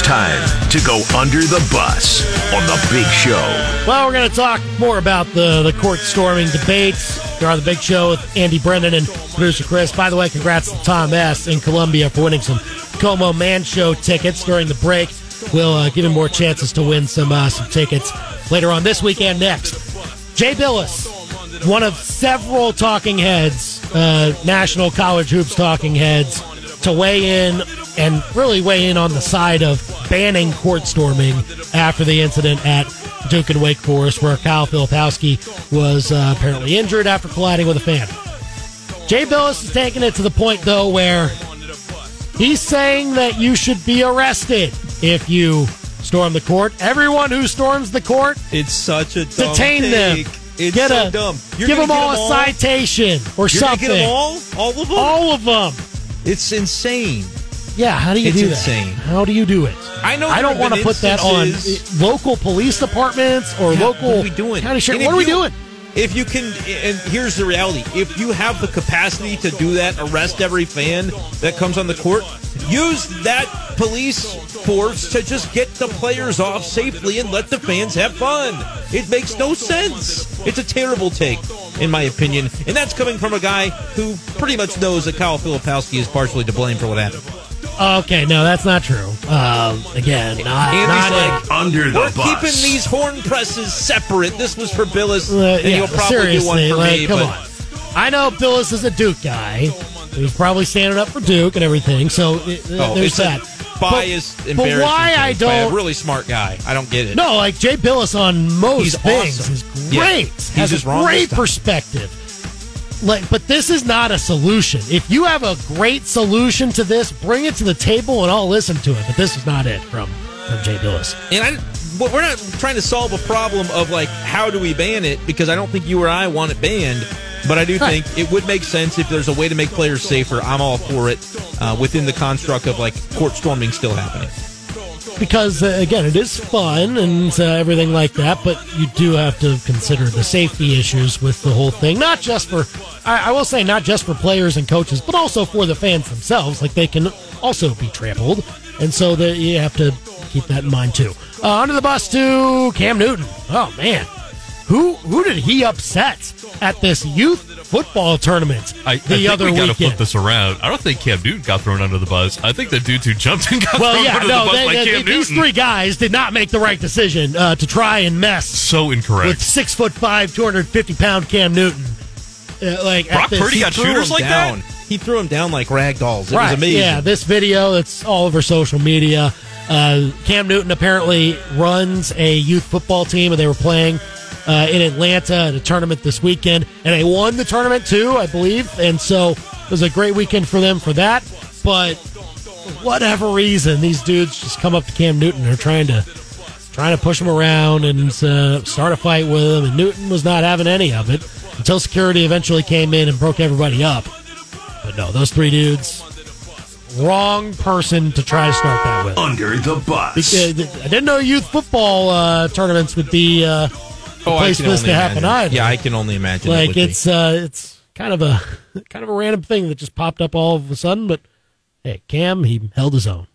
It's time to go under the bus on the big show. Well, we're going to talk more about the, the court storming debates. They're on the big show with Andy Brennan and producer Chris. By the way, congrats to Tom S. in Columbia for winning some Como Man Show tickets during the break. We'll uh, give him more chances to win some uh, some tickets later on this week and next. Jay Bilas, one of several talking heads, uh, national college hoops talking heads, to weigh in and really weigh in on the side of banning court storming after the incident at Duke and Wake Forest, where Kyle Filipowski was uh, apparently injured after colliding with a fan. Jay Bilas is taking it to the point, though, where he's saying that you should be arrested if you storm the court. Everyone who storms the court, It's such a dumb detain take. them. It's get so a, dumb. You're give them all them a citation or You're something. get them all, all of them. All of them. It's insane. Yeah, how do you It's do insane. that? How do you do it? I know I don't want to put that on local police departments or Yeah, local what are we doing? county sheriff. What if are we you- doing? If you can, and here's the reality: if you have the capacity to do that, arrest every fan that comes on the court, use that police force to just get the players off safely and let the fans have fun. It makes no sense. It's a terrible take, in my opinion, and that's coming from a guy who pretty much knows that Kyle Filipowski is partially to blame for what happened. Okay, no, that's not true. Um, again, not, Andy's not like, it. Under the We're bus. keeping these horn presses separate. This was for Bilas, Uh, and yeah, you'll probably seriously, do one for like, me. come but on. I know Bilas is a Duke guy. He's probably standing up for Duke and everything. So uh, Oh, there's that. biased, but embarrassing why I take by a don't- really smart guy. I don't get it. No, like Jay Bilas on most He's things awesome. is Yeah, great. he's Has just a wrong great perspective. Like, but this is not a solution. If you have a great solution to this, bring it to the table and I'll listen to it. But this is not it from from Jay Bilas. and I, well, we're not trying to solve a problem of like how do we ban it because I don't think you or I want it banned. But I do Right. think it would make sense if there's a way to make players safer. I'm all for it uh, within the construct of like court storming still happening. Because uh, again, it is fun and uh, everything like that. But you do have to consider the safety issues with the whole thing. Not just for, I, I will say, not just for players and coaches, but also for the fans themselves. Like they can also be trampled, and so you have to keep that in mind too. Uh, under the bus to Cam Newton. Oh man, who who did he upset at this youth football tournament I, I the think other we got to weekend? flip this around. I don't think Cam Newton got thrown under the bus. I think the dudes who jumped and got Well, thrown yeah, under no, the bus they, by they- Cam these Newton. three guys did not make the right decision uh, to try and mess so incorrect. with six foot five, two hundred fifty pound Cam Newton. Uh, like at Brock this- Purdy He got threw shooters him like down. that? He threw him down like rag dolls. It right? was amazing. Yeah, this video that's all over social media. Uh, Cam Newton apparently runs a youth football team, and they were playing uh, in Atlanta at a tournament this weekend, and they won the tournament too, I believe. And so it was a great weekend for them for that. But for whatever reason, these dudes just come up to Cam Newton and are trying to trying to push him around and uh, start a fight with him. And Newton was not having any of it until security eventually came in and broke everybody up. But no, those three dudes, wrong person to try to start that with. Under the bus. Because I didn't know youth football uh, tournaments would be uh, Oh, I place this only to happen imagine. either. Yeah, I can only imagine. like it's uh, it's kind of a kind of a random thing that just popped up all of a sudden. But hey, Cam, he held his own.